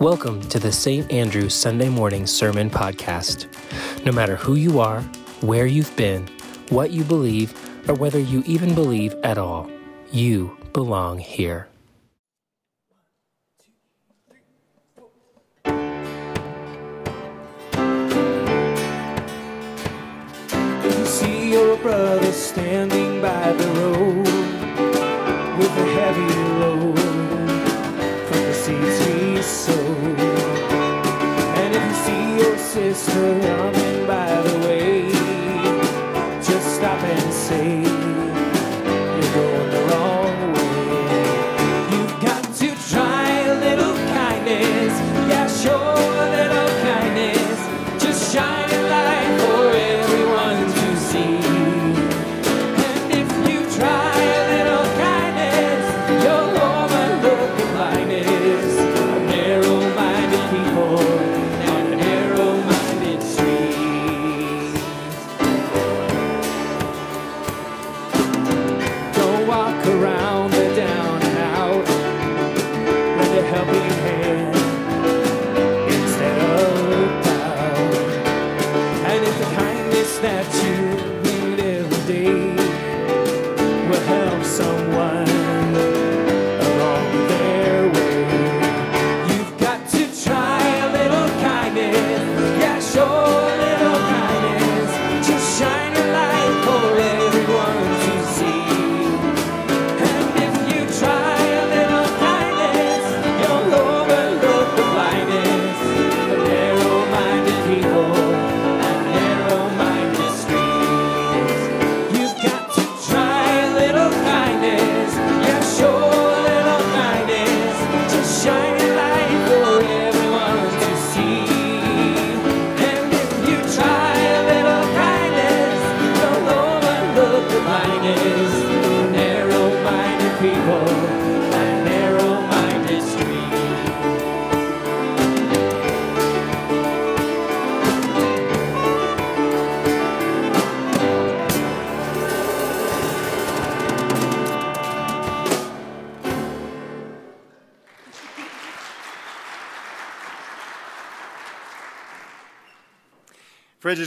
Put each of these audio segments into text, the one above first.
Welcome to the St. Andrew Sunday Morning Sermon Podcast. No matter who you are, where you've been, what you believe, or whether you even believe at all, you belong here.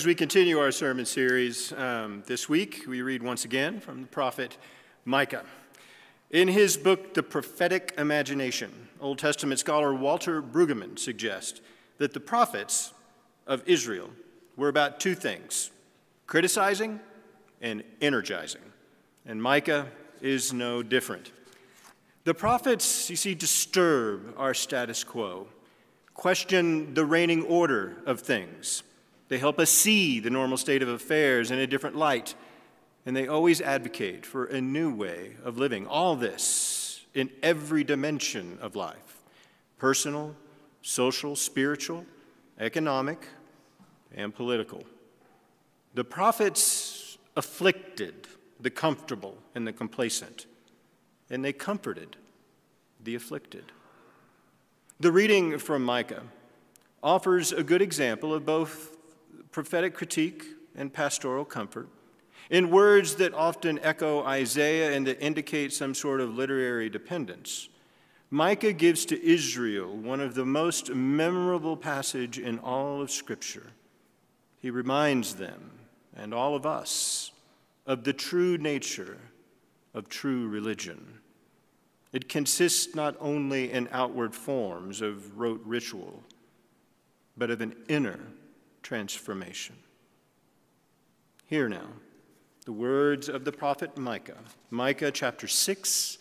As we continue our sermon series um, this week, we read once again from the prophet Micah. In his book, The Prophetic Imagination, Old Testament scholar Walter Brueggemann suggests that the prophets of Israel were about two things criticizing and energizing. And Micah is no different. The prophets, you see, disturb our status quo, question the reigning order of things. They help us see the normal state of affairs in a different light, and they always advocate for a new way of living. All this in every dimension of life personal, social, spiritual, economic, and political. The prophets afflicted the comfortable and the complacent, and they comforted the afflicted. The reading from Micah offers a good example of both prophetic critique and pastoral comfort in words that often echo Isaiah and that indicate some sort of literary dependence. Micah gives to Israel one of the most memorable passage in all of Scripture. He reminds them and all of us of the true nature of true religion. It consists not only in outward forms of rote ritual, but of an inner transformation. Hear now the words of the prophet Micah, Micah chapter 6,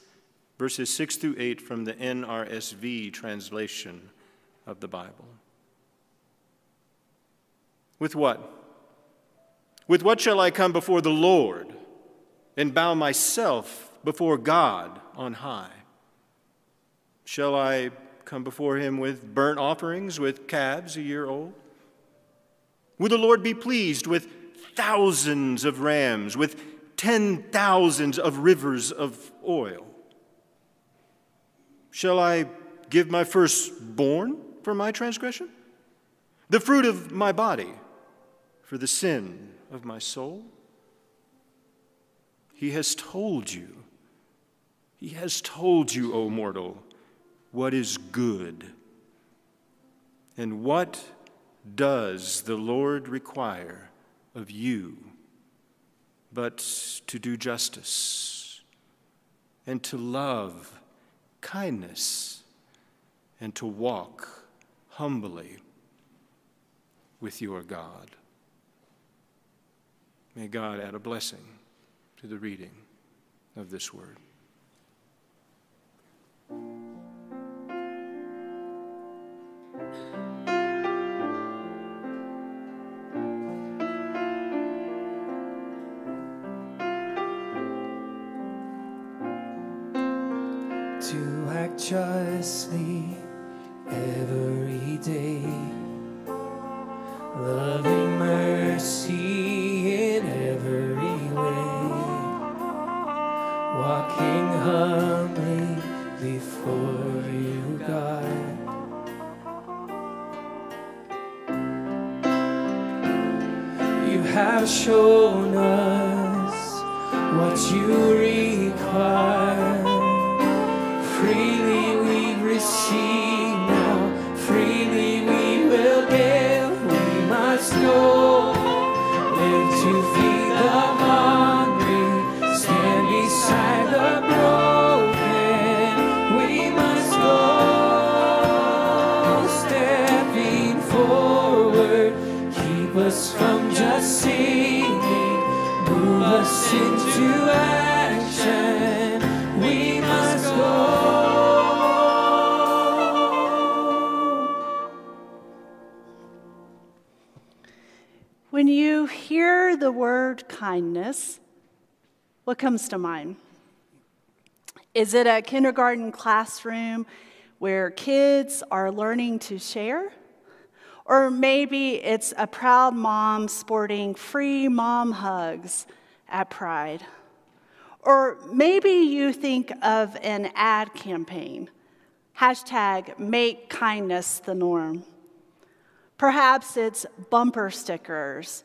verses 6 through 8 from the NRSV translation of the Bible. With what? With what shall I come before the Lord and bow myself before God on high? Shall I come before him with burnt offerings, with calves a year old? Will the Lord be pleased with thousands of rams, with ten thousands of rivers of oil? Shall I give my firstborn for my transgression? The fruit of my body for the sin of my soul? He has told you, He has told you, O mortal, what is good. And what does the Lord require of you but to do justice and to love kindness and to walk humbly with your God? May God add a blessing to the reading of this word. Act every day, loving mercy in every way, walking humbly before you, God. You have shown us what you require. Freely us from just singing, move us into action. Kindness, what comes to mind? Is it a kindergarten classroom where kids are learning to share? Or maybe it's a proud mom sporting free mom hugs at Pride. Or maybe you think of an ad campaign, hashtag make kindness the norm. Perhaps it's bumper stickers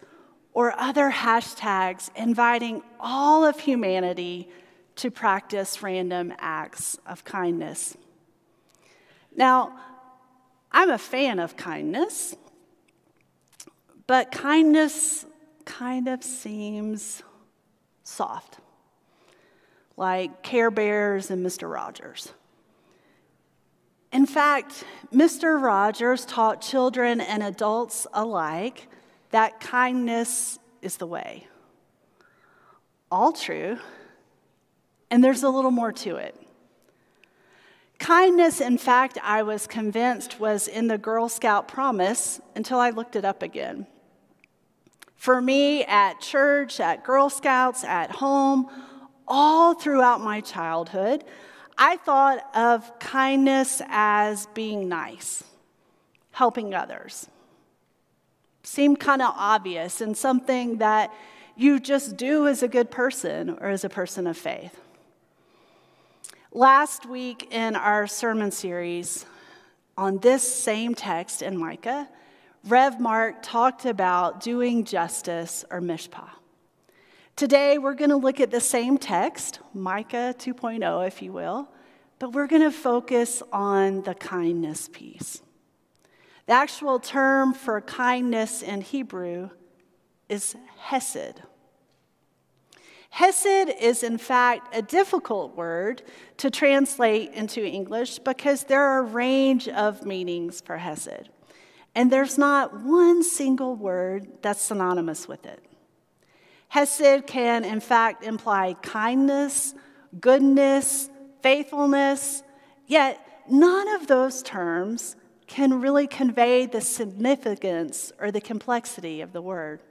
or other hashtags inviting all of humanity to practice random acts of kindness. Now, I'm a fan of kindness, but kindness kind of seems soft, like Care Bears and Mr. Rogers. In fact, Mr. Rogers taught children and adults alike that kindness is the way. All true, and there's a little more to it. Kindness, in fact, I was convinced was in the Girl Scout promise until I looked it up again. For me, at church, at Girl Scouts, at home, all throughout my childhood, I thought of kindness as being nice, helping others. Seemed kind of obvious and something that you just do as a good person or as a person of faith. Last week in our sermon series on this same text in Micah, Rev Mark talked about doing justice or mishpat. Today, we're going to look at the same text, Micah 2.0, if you will, but we're going to focus on the kindness piece. The actual term for kindness in Hebrew is hesed. Hesed is, in fact, a difficult word to translate into English because there are a range of meanings for Hesed. And there's not one single word that's synonymous with it. Hesed can, in fact, imply kindness, goodness, faithfulness, yet none of those terms can really convey the significance or the complexity of the word.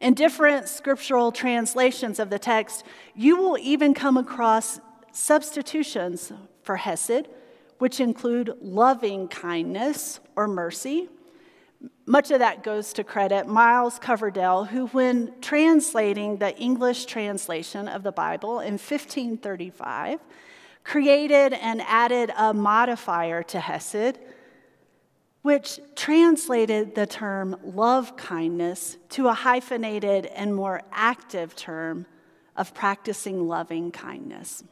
In different scriptural translations of the text, you will even come across substitutions for Hesed, which include loving kindness or mercy. Much of that goes to credit Miles Coverdale, who, when translating the English translation of the Bible in 1535, created and added a modifier to Hesed which translated the term love kindness to a hyphenated and more active term of practicing loving kindness.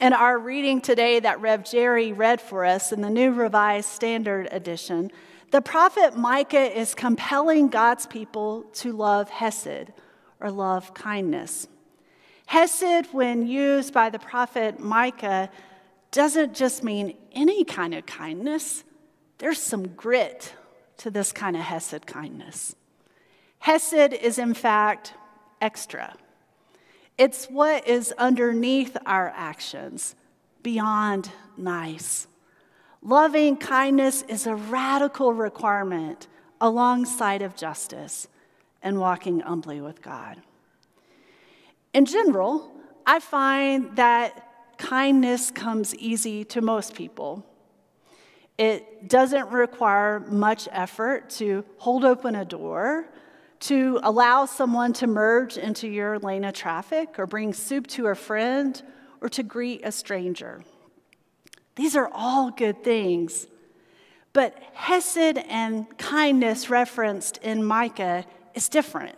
In our reading today that Rev Jerry read for us in the New Revised Standard Edition, the prophet Micah is compelling God's people to love Hesed, or love kindness. Hesed, when used by the prophet Micah, doesn't just mean any kind of kindness, there's some grit to this kind of Hesed kindness. Hesed is, in fact, extra. It's what is underneath our actions, beyond nice. Loving kindness is a radical requirement alongside of justice and walking humbly with God. In general, I find that kindness comes easy to most people. It doesn't require much effort to hold open a door, to allow someone to merge into your lane of traffic, or bring soup to a friend, or to greet a stranger. These are all good things. But Hesed and kindness referenced in Micah is different.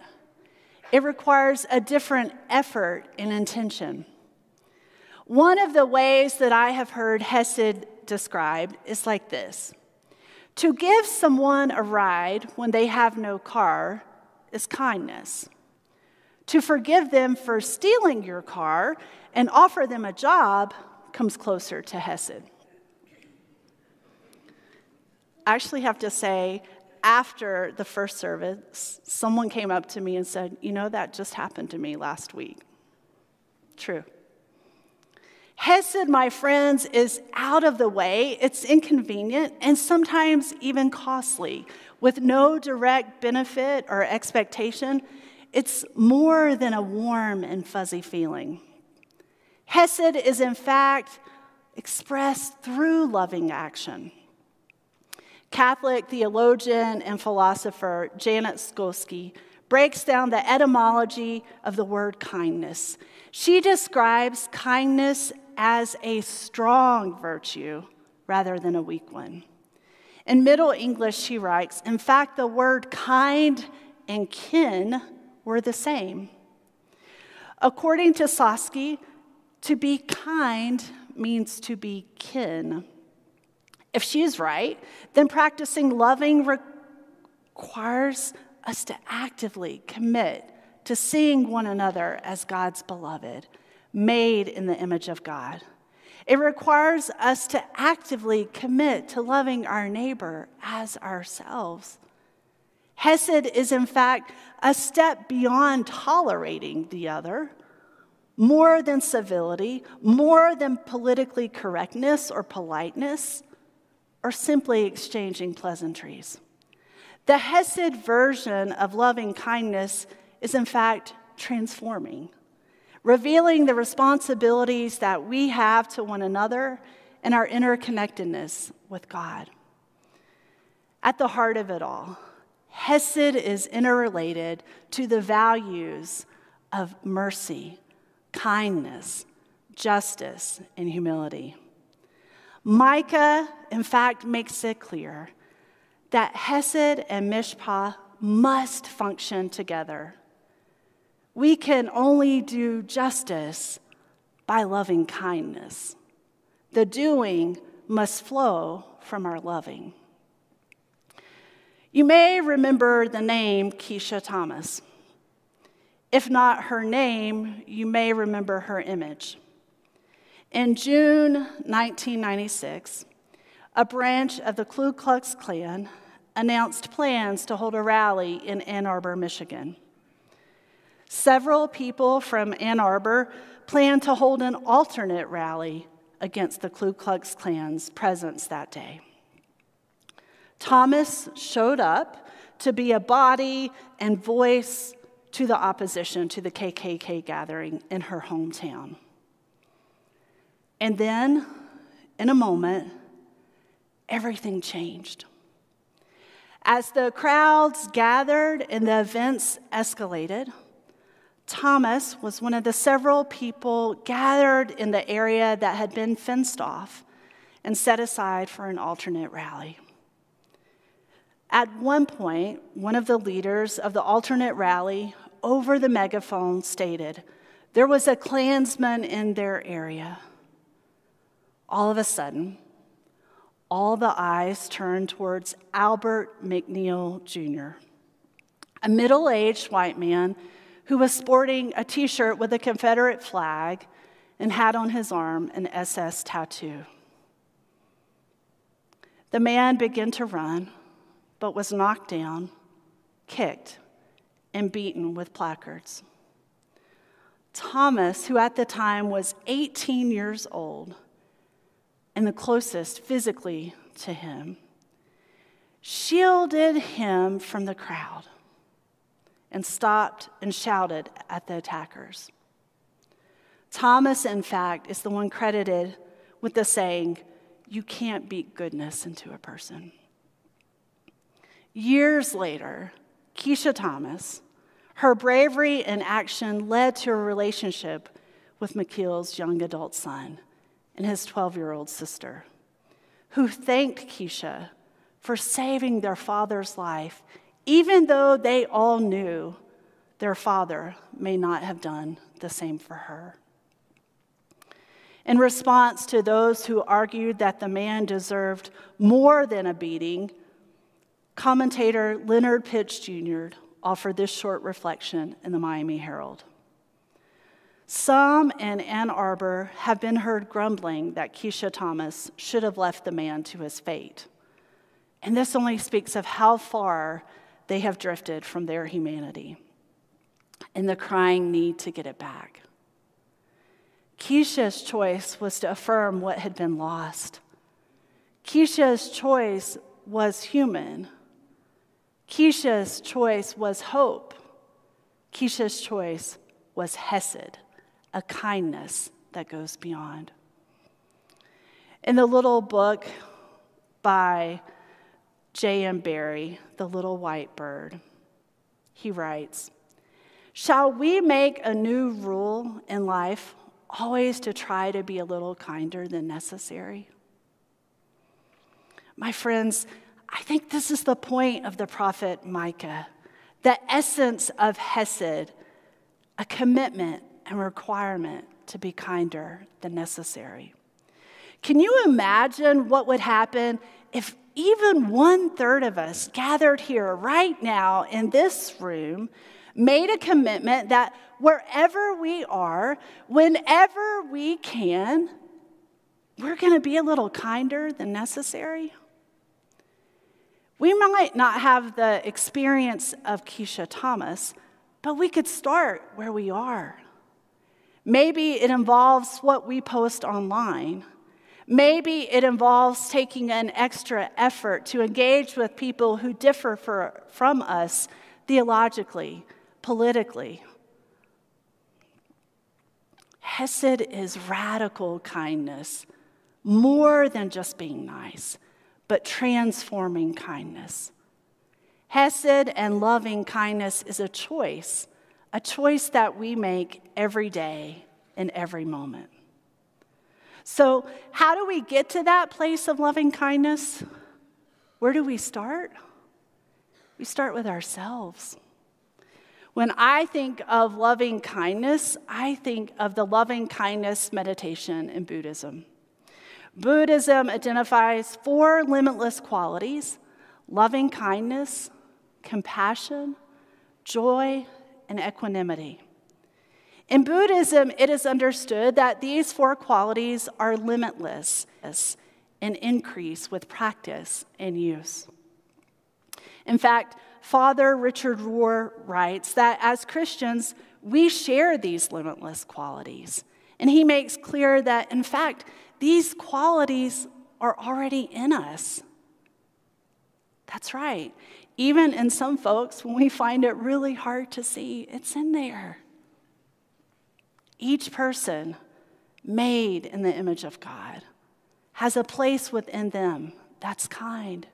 It requires a different effort and intention. One of the ways that I have heard Hesed described is like this To give someone a ride when they have no car is kindness. To forgive them for stealing your car and offer them a job comes closer to Hesed. I actually have to say, after the first service, someone came up to me and said, You know, that just happened to me last week. True. Hesed, my friends, is out of the way, it's inconvenient, and sometimes even costly. With no direct benefit or expectation, it's more than a warm and fuzzy feeling. Hesed is, in fact, expressed through loving action. Catholic theologian and philosopher Janet Soskice breaks down the etymology of the word kindness. She describes kindness as a strong virtue rather than a weak one. In Middle English, she writes, in fact, the word kind and kin were the same. According to Scholsky, to be kind means to be kin. If she's right, then practicing loving requires us to actively commit to seeing one another as God's beloved, made in the image of God. It requires us to actively commit to loving our neighbor as ourselves. Hesed is, in fact, a step beyond tolerating the other, more than civility, more than politically correctness or politeness or simply exchanging pleasantries. The Hesed version of loving kindness is, in fact, transforming, revealing the responsibilities that we have to one another and our interconnectedness with God. At the heart of it all, Hesed is interrelated to the values of mercy, kindness, justice, and humility. Micah, in fact, makes it clear that Hesed and Mishpat must function together. We can only do justice by loving kindness. The doing must flow from our loving. You may remember the name Keshia Thomas. If not her name, you may remember her image. In June 1996, a branch of the Ku Klux Klan announced plans to hold a rally in Ann Arbor, Michigan. Several people from Ann Arbor planned to hold an alternate rally against the Ku Klux Klan's presence that day. Thomas showed up to be a body and voice to the opposition to the KKK gathering in her hometown. And then, in a moment, everything changed. As the crowds gathered and the events escalated, Thomas was one of the several people gathered in the area that had been fenced off and set aside for an alternate rally. At one point, one of the leaders of the alternate rally over the megaphone stated, There was a Klansman in their area. All of a sudden, all the eyes turned towards Albert McNeil Jr., a middle aged white man who was sporting a t shirt with a Confederate flag and had on his arm an SS tattoo. The man began to run, but was knocked down, kicked, and beaten with placards. Thomas, who at the time was 18 years old and the closest physically to him, shielded him from the crowd and stopped and shouted at the attackers. Thomas, in fact, is the one credited with the saying, You can't beat goodness into a person. Years later, Keshia Thomas, her bravery and action led to a relationship with McKeel's young adult son and his 12 year old sister, who thanked Keshia for saving their father's life, even though they all knew their father may not have done the same for her. In response to those who argued that the man deserved more than a beating, commentator Leonard Pitts Jr. offered this short reflection in the Miami Herald. Some in Ann Arbor have been heard grumbling that Keshia Thomas should have left the man to his fate. And this only speaks of how far they have drifted from their humanity and the crying need to get it back. Keshia's choice was to affirm what had been lost. Keshia's choice was human. Keshia's choice was hope. Keshia's choice was Hesed, a kindness that goes beyond. In the little book by J.M. Barrie, The Little White Bird, he writes Shall we make a new rule in life always to try to be a little kinder than necessary? My friends, I think this is the point of the prophet Micah, the essence of Hesed, a commitment and requirement to be kinder than necessary. Can you imagine what would happen if even one third of us gathered here right now in this room made a commitment that wherever we are, whenever we can, we're going to be a little kinder than necessary. We might not have the experience of Keshia Thomas, but we could start where we are. Maybe it involves what we post online. Maybe it involves taking an extra effort to engage with people who differ for, from us theologically, politically. Hesed is radical kindness, more than just being nice, but transforming kindness. Hesed and loving kindness is a choice, a choice that we make every day in every moment. So, how do we get to that place of loving kindness? Where do we start? We start with ourselves. When I think of loving kindness, I think of the loving kindness meditation in Buddhism. Buddhism identifies four limitless qualities loving kindness, compassion, joy, and equanimity. In Buddhism, it is understood that these four qualities are limitless and increase with practice and use. In fact, Father Richard Rohr writes that as Christians, we share these limitless qualities. And he makes clear that, in fact, these qualities are already in us. That's right. Even in some folks, when we find it really hard to see, it's in there. Each person made in the image of God has a place within them that's kind.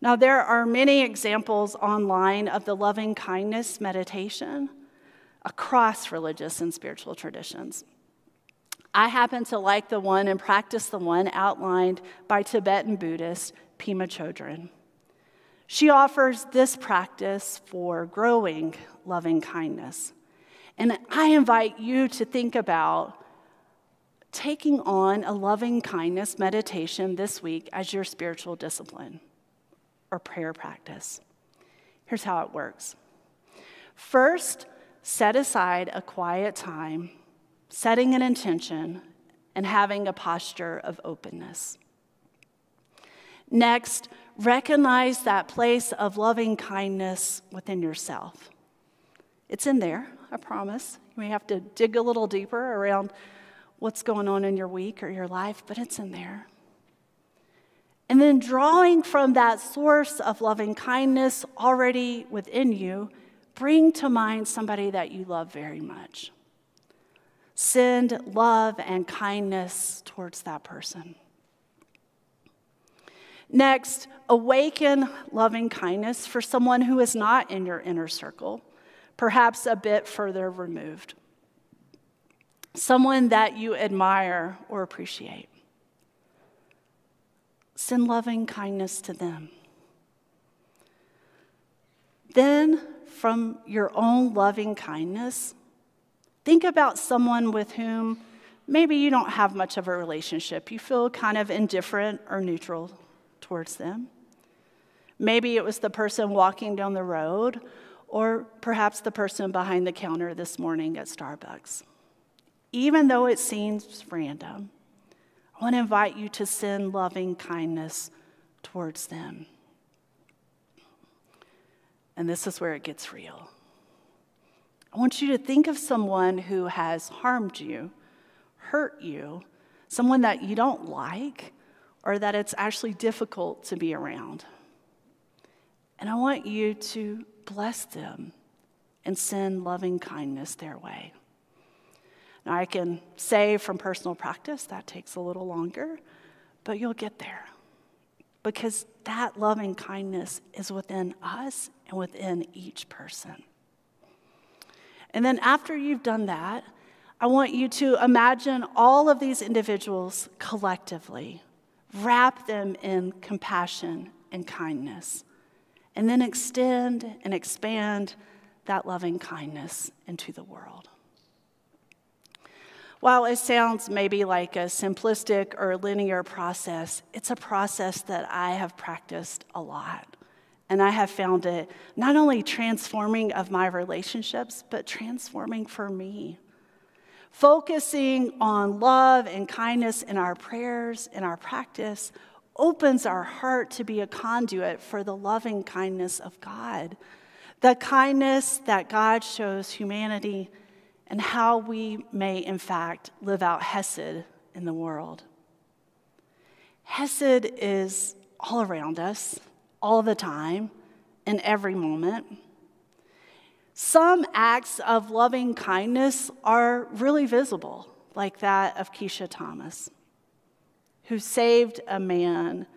Now, there are many examples online of the loving kindness meditation across religious and spiritual traditions. I happen to like the one and practice the one outlined by Tibetan Buddhist Pema Chodron. She offers this practice for growing loving kindness. And I invite you to think about taking on a loving kindness meditation this week as your spiritual discipline or prayer practice. Here's how it works first, set aside a quiet time, setting an intention, and having a posture of openness. Next, recognize that place of loving kindness within yourself. It's in there, I promise. You may have to dig a little deeper around what's going on in your week or your life, but it's in there. And then drawing from that source of loving kindness already within you, bring to mind somebody that you love very much. Send love and kindness towards that person. Next, awaken loving kindness for someone who is not in your inner circle, perhaps a bit further removed. Someone that you admire or appreciate. Send loving kindness to them. Then, from your own loving kindness, think about someone with whom maybe you don't have much of a relationship. You feel kind of indifferent or neutral towards them. Maybe it was the person walking down the road, or perhaps the person behind the counter this morning at Starbucks. Even though it seems random, I want to invite you to send loving kindness towards them. And this is where it gets real. I want you to think of someone who has harmed you, hurt you, someone that you don't like, or that it's actually difficult to be around. And I want you to bless them and send loving kindness their way. Now, I can say from personal practice that takes a little longer, but you'll get there because that loving kindness is within us and within each person. And then after you've done that, I want you to imagine all of these individuals collectively wrap them in compassion and kindness, and then extend and expand that loving kindness into the world. While it sounds maybe like a simplistic or linear process, it's a process that I have practiced a lot. And I have found it not only transforming of my relationships, but transforming for me. Focusing on love and kindness in our prayers, in our practice, opens our heart to be a conduit for the loving kindness of God. The kindness that God shows humanity and how we may, in fact, live out Hesed in the world. Hesed is all around us, all the time, in every moment. Some acts of loving kindness are really visible, like that of Keshia Thomas, who saved a man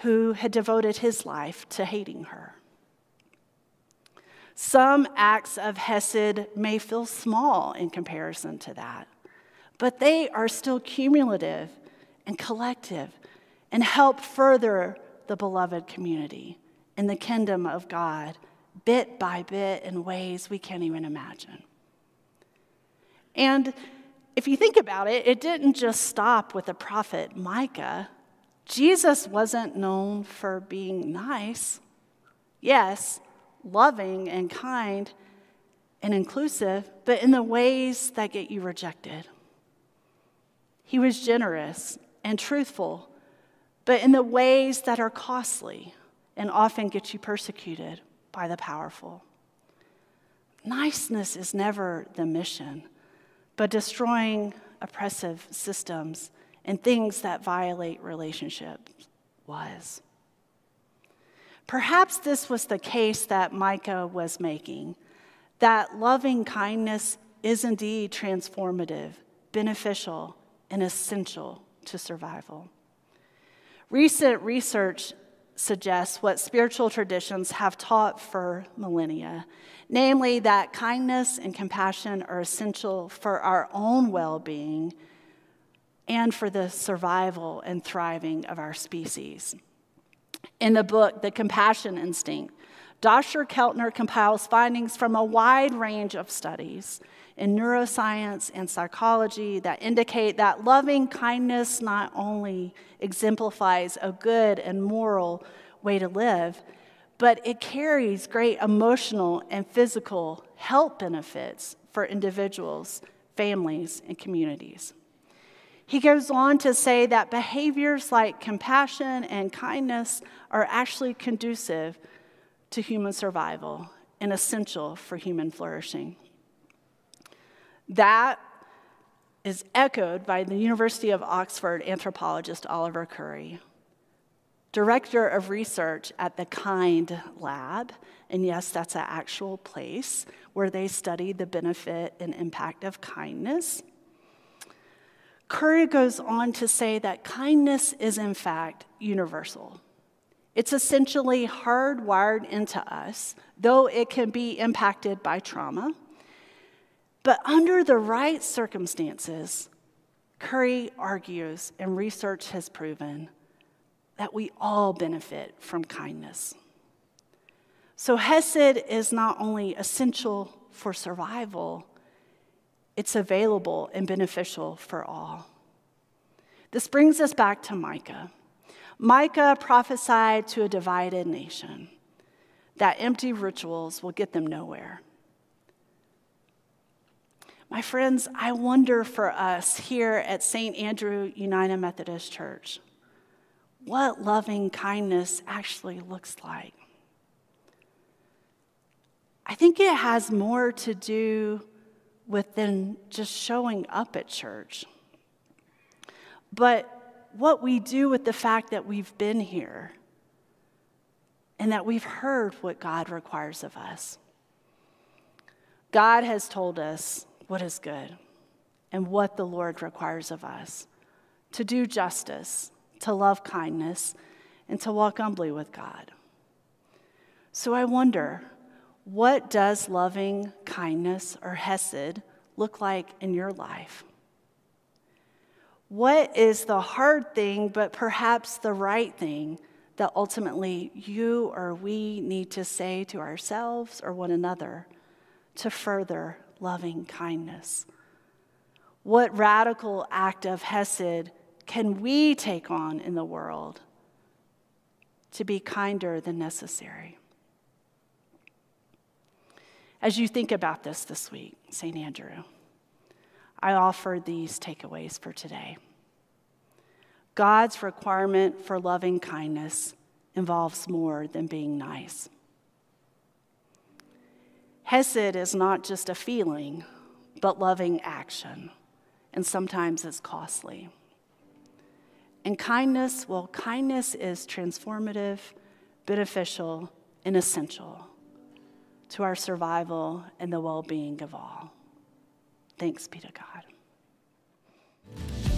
who had devoted his life to hating her. Some acts of Hesed may feel small in comparison to that, but they are still cumulative and collective and help further the beloved community in the kingdom of God bit by bit in ways we can't even imagine. And if you think about it, it didn't just stop with the prophet Micah. Jesus wasn't known for being nice. Yes, loving and kind and inclusive, but in the ways that get you rejected. He was generous and truthful, but in the ways that are costly and often get you persecuted by the powerful. Niceness is never the mission, but destroying oppressive systems and things that violate relationships was. Perhaps this was the case that Micah was making that loving kindness is indeed transformative, beneficial, and essential to survival. Recent research suggests what spiritual traditions have taught for millennia namely, that kindness and compassion are essential for our own well being and for the survival and thriving of our species. In the book, The Compassion Instinct, Dr. Keltner compiles findings from a wide range of studies in neuroscience and psychology that indicate that loving kindness not only exemplifies a good and moral way to live, but it carries great emotional and physical health benefits for individuals, families, and communities. He goes on to say that behaviors like compassion and kindness are actually conducive to human survival and essential for human flourishing. That is echoed by the University of Oxford anthropologist Oliver Curry, director of research at the KIND Lab. And yes, that's an actual place where they study the benefit and impact of kindness. Curry goes on to say that kindness is, in fact, universal. It's essentially hardwired into us, though it can be impacted by trauma. But under the right circumstances, Curry argues, and research has proven, that we all benefit from kindness. So, Hesed is not only essential for survival, it's available and beneficial for all. This brings us back to Micah. Micah prophesied to a divided nation that empty rituals will get them nowhere. My friends, I wonder for us here at St. Andrew United Methodist Church what loving kindness actually looks like. I think it has more to do with than just showing up at church. But what we do with the fact that we've been here and that we've heard what God requires of us. God has told us what is good and what the Lord requires of us to do justice, to love kindness, and to walk humbly with God. So I wonder, what does loving kindness or Hesed look like in your life? What is the hard thing, but perhaps the right thing that ultimately you or we need to say to ourselves or one another to further loving kindness? What radical act of Hesed can we take on in the world to be kinder than necessary? As you think about this this week, St. Andrew, I offer these takeaways for today. God's requirement for loving kindness involves more than being nice. Hesed is not just a feeling, but loving action, and sometimes it's costly. And kindness, well, kindness is transformative, beneficial, and essential to our survival and the well being of all. Thanks be to God.